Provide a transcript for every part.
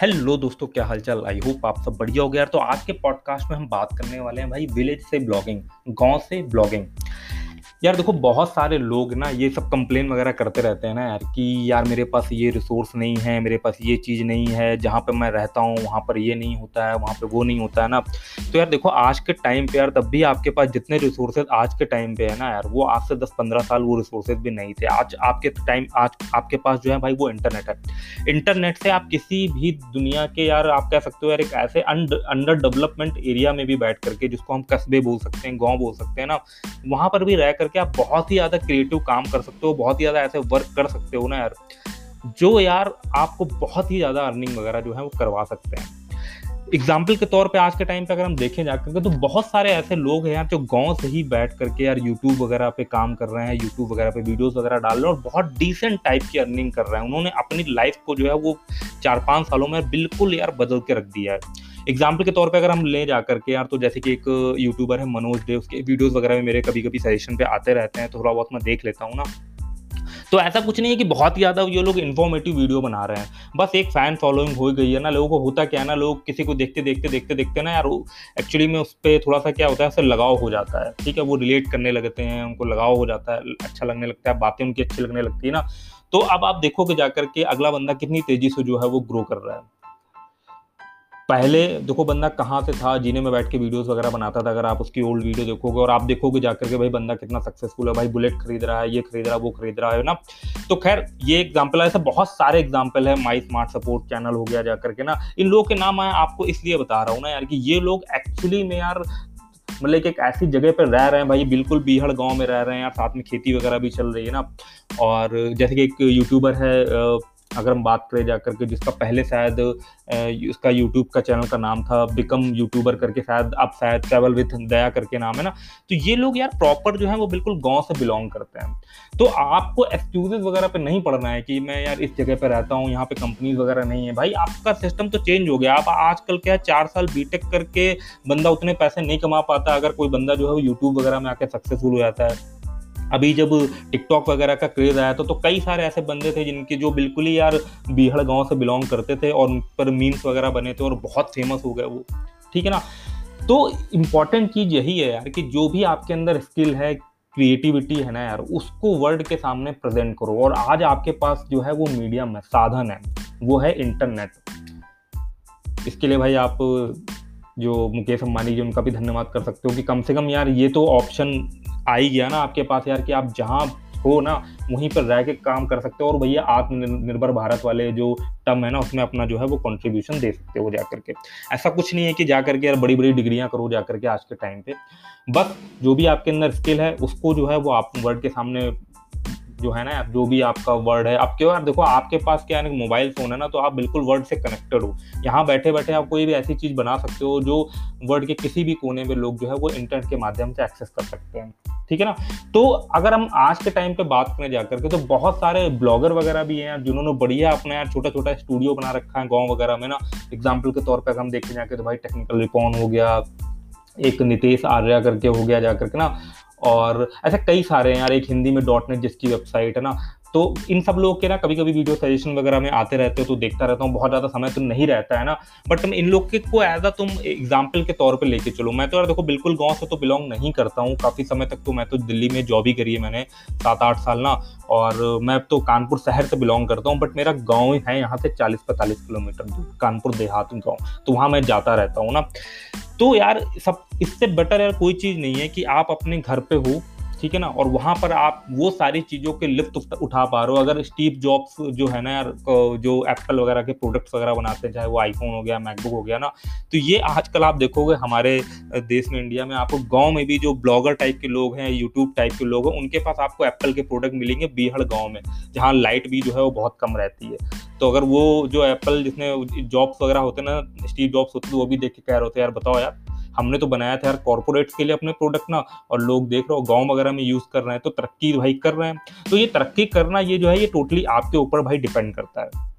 Hello दोस्तों, क्या हालचाल? आई होप आप सब बढ़िया हो गया यार तो आज के पॉडकास्ट में हम बात करने वाले हैं भाई, विलेज से ब्लॉगिंग, गाँव से ब्लॉगिंग। यार देखो, बहुत सारे लोग ना ये सब कंप्लेन वगैरह करते रहते हैं ना यार कि यार मेरे पास ये रिसोर्स नहीं है, मेरे पास ये चीज़ नहीं है, जहाँ पे मैं रहता हूँ, वहाँ पर ये नहीं होता है, वहाँ पे वो नहीं होता है ना। तो यार देखो, आज के टाइम पे यार तब भी आपके पास जितने रिसोर्सेज आज के टाइम पे है ना यार, वो आज से दस पंद्रह साल वो रिसोर्सेज भी नहीं थे। आज आपके टाइम आज आपके पास जो है भाई वो इंटरनेट है। इंटरनेट से आप किसी भी दुनिया के यार आप कह सकते हो यार एक ऐसे अंडर डेवलपमेंट एरिया में भी बैठ करके, जिसको हम कस्बे बोल सकते हैं, गाँव बोल सकते हैं ना, वहाँ पर भी रह करके करके आप बहुत ही ज़्यादा क्रिएटिव काम कर सकते हो, बहुत ही ज़्यादा ऐसे वर्क कर सकते हो ना यार, जो यार आपको बहुत ही ज़्यादा अर्निंग वगैरह जो है वो करवा सकते हैं। एग्ज़ाम्पल के तौर पे आज के टाइम पे अगर हम देखें जाकर के तो बहुत सारे ऐसे लोग हैं यार जो गाँव से ही बैठ करके यार यूट्यूब वगैरह पे काम कर रहे हैं यूट्यूब वगैरह पे वीडियोस वगैरह डाल रहे हैं और बहुत डिसेंट टाइप की अर्निंग कर रहे हैं। उन्होंने अपनी लाइफ को जो है वो चार पाँच सालों में बिल्कुल यार बदल के रख दिया है। एग्ज़ाम्पल के तौर पर अगर हम ले जा करके यार तो जैसे कि एक यूट्यूबर है मनोज देव उसके वीडियोज़ वगैरह में मेरे कभी कभी सजेशन पे आते रहते हैं तो थोड़ा बहुत मैं देख लेता हूँ ना। तो ऐसा कुछ नहीं है कि बहुत ज़्यादा ये लोग इन्फॉर्मेटिव वीडियो बना रहे हैं। बस एक फ़ैन फॉलोइंग हो गई है ना, लोगों को होता क्या है ना, लोग किसी को देखते देखते देखते देखते ना यार एक्चुअली में उस पर थोड़ा सा क्या होता है, उससे लगाव हो जाता है। ठीक है, वो रिलेट करने लगते हैं, उनको लगाव हो जाता है अच्छा लगने लगता है, बातें उनकी अच्छी लगने लगती है ना। तो अब आप देखोगे जाकर के अगला बंदा कितनी तेज़ी से जो है वो ग्रो कर रहा है। पहले देखो बंदा कहाँ से था, जीने में बैठ के वीडियोस वगैरह बनाता था, अगर आप उसकी ओल्ड वीडियो देखोगे और आप देखोगे जाकर के भाई बंदा कितना सक्सेसफुल है, भाई बुलेट खरीद रहा है, ये खरीद रहा है, वो खरीद रहा है ना? तो खैर, ये एग्ज़ाम्पल ऐसे बहुत सारे एग्ज़ाम्पल है माई स्मार्ट सपोर्ट चैनल हो गया जाकर के ना, इन लोगों के नाम मैं आपको इसलिए बता रहा हूँ ना यार कि ये लोग एक्चुअली में यार मतलब एक ऐसी जगह पर रह रहे हैं भाई, बिल्कुल बीहड़ गाँव में रह रहे हैं यार साथ में खेती वगैरह भी चल रही है ना? और जैसे कि एक यूट्यूबर है अगर हम बात करें जाकर के जिसका पहले शायद उसका यूट्यूब का चैनल का नाम था बिकम यूट्यूबर करके शायद अब शायद ट्रेवल विथ दया करके नाम है ना? तो ये लोग यार प्रॉपर जो है वो बिल्कुल गाँव से बिलोंग करते हैं। तो आपको एक्सक्यूजेज वगैरह पे नहीं पढ़ना है कि मैं यार इस जगह पे रहता हूँ, यहाँ पे कंपनीज़ वगैरह नहीं है। भाई, आपका सिस्टम तो चेंज हो गया। आप आजकल क्या चार साल बीटेक करके बंदा उतने पैसे नहीं कमा पाता। अगर कोई बंदा जो है वो यूट्यूब वगैरह में आके सक्सेसफुल हो जाता है अभी जब टिकटॉक वगैरह का क्रेज आया था तो कई सारे ऐसे बंदे थे जिनके जो बिल्कुल ही यार बीहड़ गाँव से बिलोंग करते थे और उन पर मीम्स वगैरह बने थे और बहुत फ़ेमस हो गए वो। ठीक है ना? तो इंपॉर्टेंट चीज़ यही है यार कि जो भी आपके अंदर स्किल है क्रिएटिविटी है ना यार, उसको वर्ल्ड के सामने प्रेजेंट करो। और आज आपके पास जो है वो मीडियम है, साधन है, वो है इंटरनेट इसके लिए भाई आप जो मुकेश अंबानी जी, उनका भी धन्यवाद कर सकते हो कि कम से कम यार ये तो ऑप्शन आ ही गया ना आपके पास यार कि आप जहाँ हो ना, वहीं पर रह के काम कर सकते हो और भैया आत्मनिर्भर भारत वाले जो टर्म है ना, उसमें अपना जो है वो कंट्रीब्यूशन दे सकते हो जा करके ऐसा कुछ नहीं है कि जा करके यार बड़ी बड़ी डिग्रियाँ करो जा करके आज के टाइम पे। बस जो भी आपके अंदर स्किल है, उसको जो है वो आप वर्ल्ड के सामने जो है ना जो भी आपका वर्ड है। आपके यार देखो, आपके पास क्या है मोबाइल फ़ोन है ना तो आप बिल्कुल वर्ड से कनेक्टेड हो। यहाँ बैठे बैठे आप कोई भी ऐसी चीज़ बना सकते हो जो वर्ल्ड के किसी भी कोने में लोग जो है वो इंटरनेट के माध्यम से एक्सेस कर सकते हैं। ठीक है ना? तो अगर हम आज के टाइम पे बात करें जाकर के तो बहुत सारे ब्लॉगर वगैरह भी हैं जिन्होंने बढ़िया अपना यार छोटा छोटा स्टूडियो बना रखा है गाँव वगैरह में ना। एग्ज़ाम्पल के तौर पर अगर हम देखें जाके तो भाई टेक्निकल रिपॉन हो गया, एक नितेश आर्या करके हो गया जाकर के ना और ऐसे कई सारे हैं यार, एक हिंदी में डॉट नेट जिसकी वेबसाइट है ना तो इन सब लोग के ना कभी कभी वीडियो सजेशन वगैरह में आते रहते हो तो देखता रहता हूँ, बहुत ज़्यादा समय तो नहीं रहता है ना। बट इन लोग के को एज अ तुम एग्ज़ाम्पल के तौर पर लेके चलो। मैं तो यार देखो, बिल्कुल गाँव से तो बिलोंग नहीं करता हूँ। काफ़ी समय तक तो मैं तो दिल्ली में जॉब ही करी है मैंने सात आठ साल ना। और मैं तो कानपुर शहर से बिलोंग करता हूँ बट मेरा गाँव है यहाँ से चालीस पैंतालीस किलोमीटर दूर, कानपुर देहात गाँव। तो वहाँ मैं जाता रहता हूँ ना। तो यार सब, इससे बेटर यार कोई चीज़ नहीं है कि आप अपने घर पे हो ठीक है ना? और वहाँ पर आप वो सारी चीज़ों के लिफ्ट उठा पा रहे हो। अगर स्टीव जॉब्स जो है ना यार जो एप्पल वगैरह के प्रोडक्ट्स वगैरह बनाते हैं, चाहे वो आईफोन हो गया मैकबुक हो गया ना तो ये आजकल आप देखोगे हमारे देश में इंडिया में आपको गाँव में भी जो ब्लॉगर टाइप के लोग हैं यूट्यूब टाइप के लोग हैं, उनके पास आपको एप्पल के प्रोडक्ट मिलेंगे बीहड़ गाँव में, जहाँ लाइट भी जो है वो बहुत कम रहती है। तो अगर वो जो एप्पल जिसने जॉब्स वगैरह होते ना स्टीव जॉब्स होते वो भी देख के कह रहे होते यार, बताओ यार हमने तो बनाया था यार कॉर्पोरेट के लिए अपने प्रोडक्ट ना, और लोग देख रहे हो, गाँव वगैरह में यूज़ कर रहे हैं तो तरक्की भाई कर रहे हैं। तो ये तरक्की करना ये जो है, ये टोटली आपके ऊपर भाई डिपेंड करता है।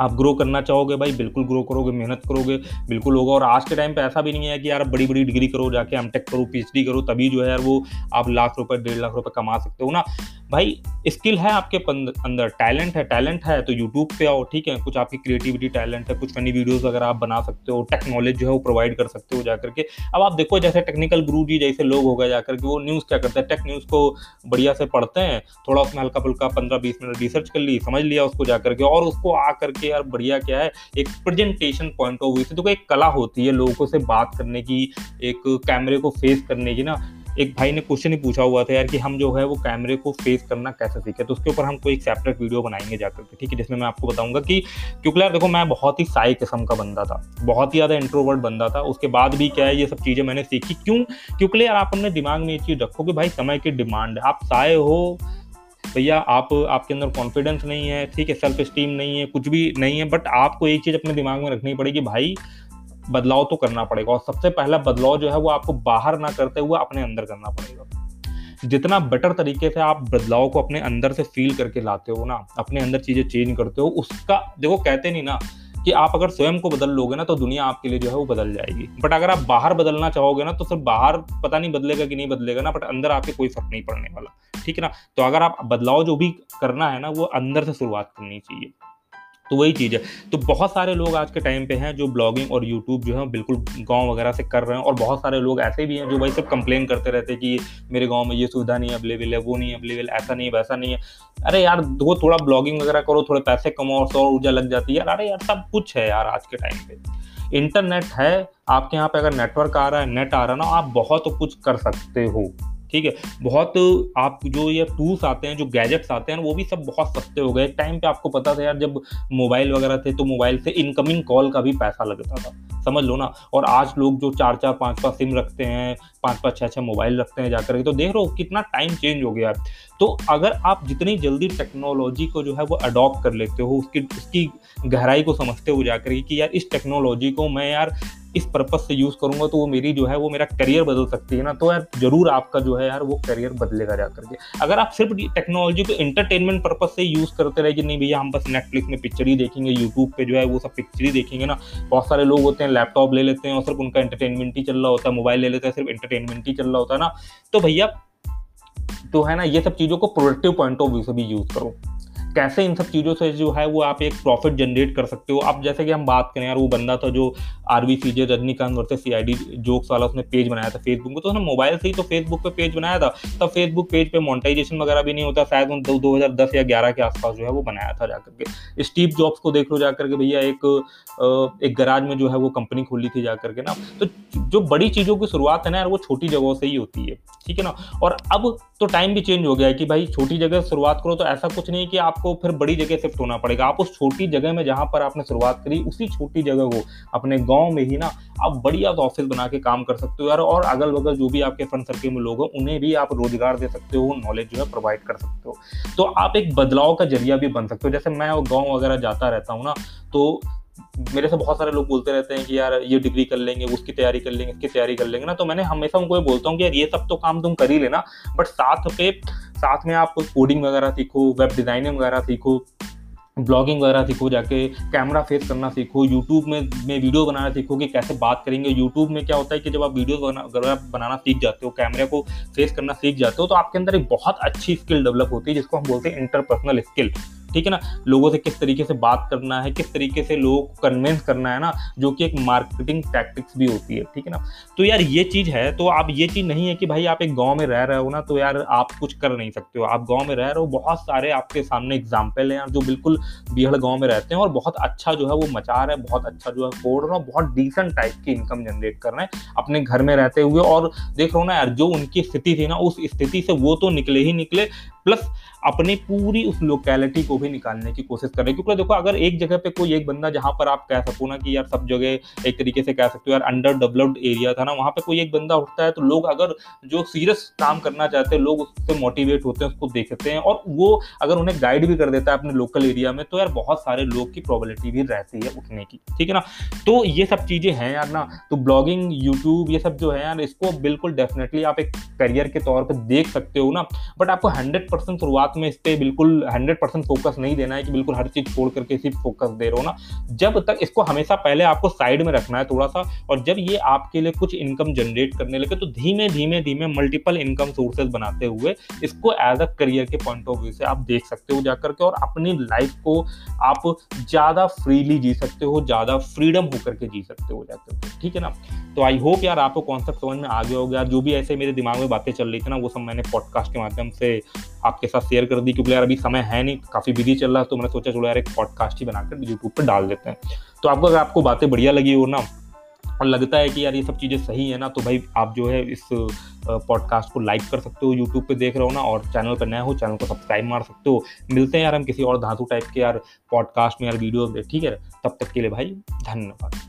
आप ग्रो करना चाहोगे भाई, बिल्कुल ग्रो करोगे, मेहनत करोगे, बिल्कुल होगा। और आज के टाइम पे ऐसा भी नहीं है कि यार बड़ी बड़ी डिग्री करो, जाके एम टेक करो पीएचडी करो, तभी जो है यार वो आप लाख रुपए, डेढ़ लाख रुपए कमा सकते हो ना। भाई स्किल है आपके अंदर टैलेंट है टैलेंट है तो यूट्यूब पे आओ, ठीक है? कुछ आपकी क्रिएटिविटी टैलेंट है, कुछ फनी वीडियोस अगर आप बना सकते हो टेक नॉलेज जो है वो प्रोवाइड कर सकते हो जाकर के। अब आप देखो, जैसे टेक्निकल गुरु जी जैसे लोग हो गए जाकर के, वो न्यूज़ क्या करते हैं? टेक न्यूज़ को बढ़िया से पढ़ते हैं, थोड़ा उसमें हल्का फुल्का पंद्रह बीस मिनट रिसर्च कर ली, समझ लिया उसको जाकर के, और उसको आ करके यार बढ़िया क्या है, एक प्रेजेंटेशन पॉइंट ऑफ़ व्यू से। देखो, एक कला होती है लोगों से बात करने की, एक कैमरे को फेस करने की ना। एक भाई ने क्वेश्चन ही पूछा हुआ था यार कि हम जो है वो कैमरे को फेस करना कैसे सीखे? तो उसके ऊपर हम कोई एक सेपरेट वीडियो बनाएँगे जाकर के, ठीक है, जिसमें मैं आपको बताऊँगा कि क्योंकि यार देखो, मैं बहुत ही साई किस्म का बंदा था, बहुत ही ज़्यादा इंट्रोवर्ट बंदा था। उसके बाद भी क्या है, ये सब चीज़ें मैंने सीखी। क्यों? क्योंकि यार आप अपने दिमाग में ये चीज़ रखो कि भाई समय की डिमांड आप साए हो भैया आप, आपके अंदर कॉन्फिडेंस नहीं है, ठीक है सेल्फ स्टीम नहीं है, कुछ भी नहीं है बट आपको एक चीज़ अपने दिमाग में रखनी पड़ेगी, भाई, बदलाव तो करना पड़ेगा। और सबसे पहला बदलाव जो है वो आपको बाहर ना करते हुए अपने अंदर करना पड़ेगा। जितना बेटर तरीके से आप बदलाव को अपने अंदर से फील करके लाते हो ना, अपने अंदर चीज़ें चेंज करते हो, उसका, देखो, कहते नहीं ना कि आप अगर स्वयं को बदल लोगे ना तो दुनिया आपके लिए जो है वो बदल जाएगी। बट अगर आप बाहर बदलना चाहोगे ना तो सिर्फ़ बाहर पता नहीं बदलेगा कि नहीं बदलेगा ना बट अंदर आपके कोई फ़र्क नहीं पड़ने वाला। ठीक है ना? तो अगर आप बदलाव जो भी करना है ना, वो अंदर से शुरुआत करनी चाहिए। तो वही चीज़ है। तो बहुत सारे लोग आज के टाइम पे हैं जो ब्लॉगिंग और यूट्यूब जो है, बिल्कुल गाँव वगैरह से कर रहे हैं और बहुत सारे लोग ऐसे भी हैं जो भाई सब कंप्लेन करते रहते हैं कि मेरे गाँव में ये सुविधा नहीं अवेलेबल है, वो नहीं अवेलेबल ऐसा नहीं वैसा नहीं है। अरे यार, वो थोड़ा ब्लॉगिंग वगैरह करो, थोड़े पैसे कमाओ सौर ऊर्जा लग जाती है। यार, अरे यार, सब कुछ है यार आज के टाइम पे। इंटरनेट है, आपके यहाँ पे अगर नेटवर्क आ रहा है नेट आ रहा है ना, आप बहुत कुछ कर सकते हो। ठीक है? बहुत आप जो ये टूल्स आते हैं, जो गैजेट्स आते हैं, वो भी सब बहुत सस्ते हो गए। टाइम पे आपको पता था यार, जब मोबाइल वगैरह थे तो मोबाइल से इनकमिंग कॉल का भी पैसा लगता था। समझ लो ना? और आज लोग जो चार चार पाँच पाँच सिम रखते हैं पाँच पाँच छः छः मोबाइल रखते हैं जाकर के तो देख रहे हो कितना टाइम चेंज हो गया तो अगर आप जितनी जल्दी टेक्नोलॉजी को जो है वो अडॉप्ट कर लेते हो, उसकी उसकी गहराई को समझते हो जाकर कि यार इस टेक्नोलॉजी को मैं यार इस पर्पज से यूज़ करूँगा तो वो मेरी जो है, वो मेरा करियर बदल सकती है ना। तो यार, ज़रूर आपका जो है यार, वो करियर बदलेगा जा करके। अगर आप सिर्फ़ टेक्नोलॉजी को इंटरटेनमेंट पर्पज से यूज़ करते रहे कि नहीं भैया, हम बस नेटफ्लिक्स में पिक्चर ही देखेंगे यूट्यूब पे जो है वो सब पिक्चर ही देखेंगे ना। बहुत सारे लोग होते हैं लैपटॉप ले लेते हैं और सिर्फ़ उनका इंटरटेनमेंट ही चल रहा होता है मोबाइल ले लेते हैं, सिर्फ़ इंटरटेनमेंट ही चल रहा होता है ना। तो भैया तो है ना, ये सब चीज़ों को प्रोडक्टिव पॉइंट ऑफ़ व्यू से भी यूज़ करो। कैसे इन सब चीज़ों से जो है वो आप एक प्रॉफिट जनरेट कर सकते हो। आप जैसे कि हम बात करें यार, वो बंदा था जो R V C J Rajinikanth versus C I D jokes वाला उसने पेज बनाया था फेसबुक पे तो उसने मोबाइल से ही तो फेसबुक पे पेज बनाया था। तब फेसबुक पेज पे मोनिटाइजेशन वगैरह भी नहीं होता। शायद उन दो हज़ार दस या ग्यारह के आसपास जो है वो बनाया था जाकर के। स्टीव जॉब्स को देख लो जाकर के भैया, एक एक गराज में जो है वो कंपनी खोली थी जाकर के ना। तो जो बड़ी चीज़ों की शुरुआत है ना यार, वो छोटी जगहों से ही होती है। ठीक है ना? और अब तो टाइम भी चेंज हो गया है कि भाई छोटी जगह शुरुआत करो तो ऐसा कुछ नहीं कि आपको फिर बड़ी जगह शिफ्ट होना पड़ेगा। आप उस छोटी जगह में जहाँ पर आपने शुरुआत करी, उसी छोटी जगह को अपने गाँव में ही ना आप बढ़िया ऑफ़िस बना के काम कर सकते हो यार और अगल बगल जो भी आपके फ्रेंड सर्किल में लोग हैं, उन्हें भी आप रोज़गार दे सकते हो नॉलेज जो है प्रोवाइड कर सकते हो। तो आप एक बदलाव का ज़रिया भी बन सकते हो। जैसे मैं गाँव वगैरह जाता रहता हूँ ना तो मेरे से बहुत सारे लोग बोलते रहते हैं कि यार ये डिग्री कर लेंगे, उसकी तैयारी कर लेंगे, इसकी तैयारी कर लेंगे ना तो मैंने हमेशा उनको ये बोलता हूँ कि यार ये सब तो काम तुम कर ही लेना बट साथ पे साथ में आप कोडिंग वगैरह सीखो वेब डिज़ाइनिंग वगैरह सीखो ब्लॉगिंग वगैरह सीखो जाके कैमरा फेस करना सीखो यूट्यूब में में वीडियो बनाना सीखो कि कैसे बात करेंगे। यूट्यूब में क्या होता है कि जब आप वीडियो बना, बनाना सीख जाते हो कैमरे को फेस करना सीख जाते हो तो आपके अंदर एक बहुत अच्छी स्किल डेवलप होती है जिसको हम बोलते हैं इंटरपर्सनल स्किल ठीक है ना? लोगों से किस तरीके से बात करना है, किस तरीके से लोगों को कन्विंस करना है ना, जो कि एक मार्केटिंग टैक्टिक्स भी होती है, ठीक है ना? तो यार ये चीज़ है तो आप ये चीज़ नहीं है कि भाई आप एक गाँव में रह रहे हो ना तो यार आप कुछ कर नहीं सकते हो। आप गाँव में रह रहे हो, बहुत सारे आपके सामने एग्ज़ाम्पल हैं यार, जो बिल्कुल बिहड़ गाँव में रहते हैं और बहुत अच्छा जो है वो मचा रहे हैं, बहुत अच्छा जो है कोड रहा बहुत डिसेंट टाइप की इनकम जनरेट कर रहे हैं अपने घर में रहते हुए। और देख रहा हो ना यार, जो उनकी स्थिति थी ना, उस स्थिति से वो तो निकले ही निकले प्लस अपनी पूरी उस लोकेलिटी को भी निकालने की कोशिश कर रहे हैं। क्योंकि देखो, अगर एक जगह पे कोई एक बंदा जहाँ पर आप कह सको ना कि यार सब जगह एक तरीके से कह सकते हो, यार अंडर डेवलप्ड एरिया था ना, वहाँ पे कोई एक बंदा उठता है तो लोग अगर जो सीरियस काम करना चाहते हैं, लोग उससे मोटिवेट होते हैं, उसको देखते हैं और वो अगर उन्हें गाइड भी कर देता है अपने लोकल एरिया में तो यार बहुत सारे लोग की प्रोबेबिलिटी भी रहती है उठने की, ठीक है ना? तो ये सब चीज़ें हैं यार ना। तो ब्लॉगिंग यूट्यूब ये सब जो है यार, इसको बिल्कुल डेफिनेटली आप एक करियर के तौर पर देख सकते हो ना। बट आपको हंड्रेड परसेंट शुरुआत में इस पर बिल्कुल हंड्रेड परसेंट फोकस नहीं देना है कि बिल्कुल हर चीज़ छोड़ करके सिर्फ़ फोकस दे रहे हो ना। जब तक इसको हमेशा पहले आपको साइड में रखना है थोड़ा सा, और जब ये आपके लिए कुछ इनकम जनरेट करने लगे तो धीमे धीमे धीमे मल्टीपल इनकम सोर्सेज बनाते हुए इसको एज अ करियर के पॉइंट ऑफ़ व्यू से आप देख सकते हो जाकर के, और अपनी लाइफ को आप ज़्यादा फ्रीली जी सकते हो, ज़्यादा फ्रीडम होकर के जी सकते हो जाकर के, ठीक है ना? तो आई होप यार आपको कॉन्सेप्ट समझ में आ गया होगा। यार जो भी ऐसे मेरे दिमाग में बातें चल रही थी ना, वो सब मैंने पॉडकास्ट के माध्यम से आपके साथ शेयर कर दी, क्योंकि यार अभी समय है नहीं, काफ़ी बिज़ी चल रहा है तो मैंने सोचा चलो यार एक पॉडकास्ट ही बनाकर यूट्यूब पर डाल देते हैं। तो आपको अगर आपको बातें बढ़िया लगी हो ना, और लगता है कि यार ये सब चीज़ें सही है ना तो भाई आप जो है इस पॉडकास्ट को लाइक कर सकते हो यूट्यूब पे देख रहे हो ना, और चैनल पर नए हो चैनल को सब्सक्राइब मार सकते हो। मिलते हैं यार हम किसी और धातु टाइप के यार पॉडकास्ट में यार वीडियो ठीक है? तब तक के लिए भाई, धन्यवाद।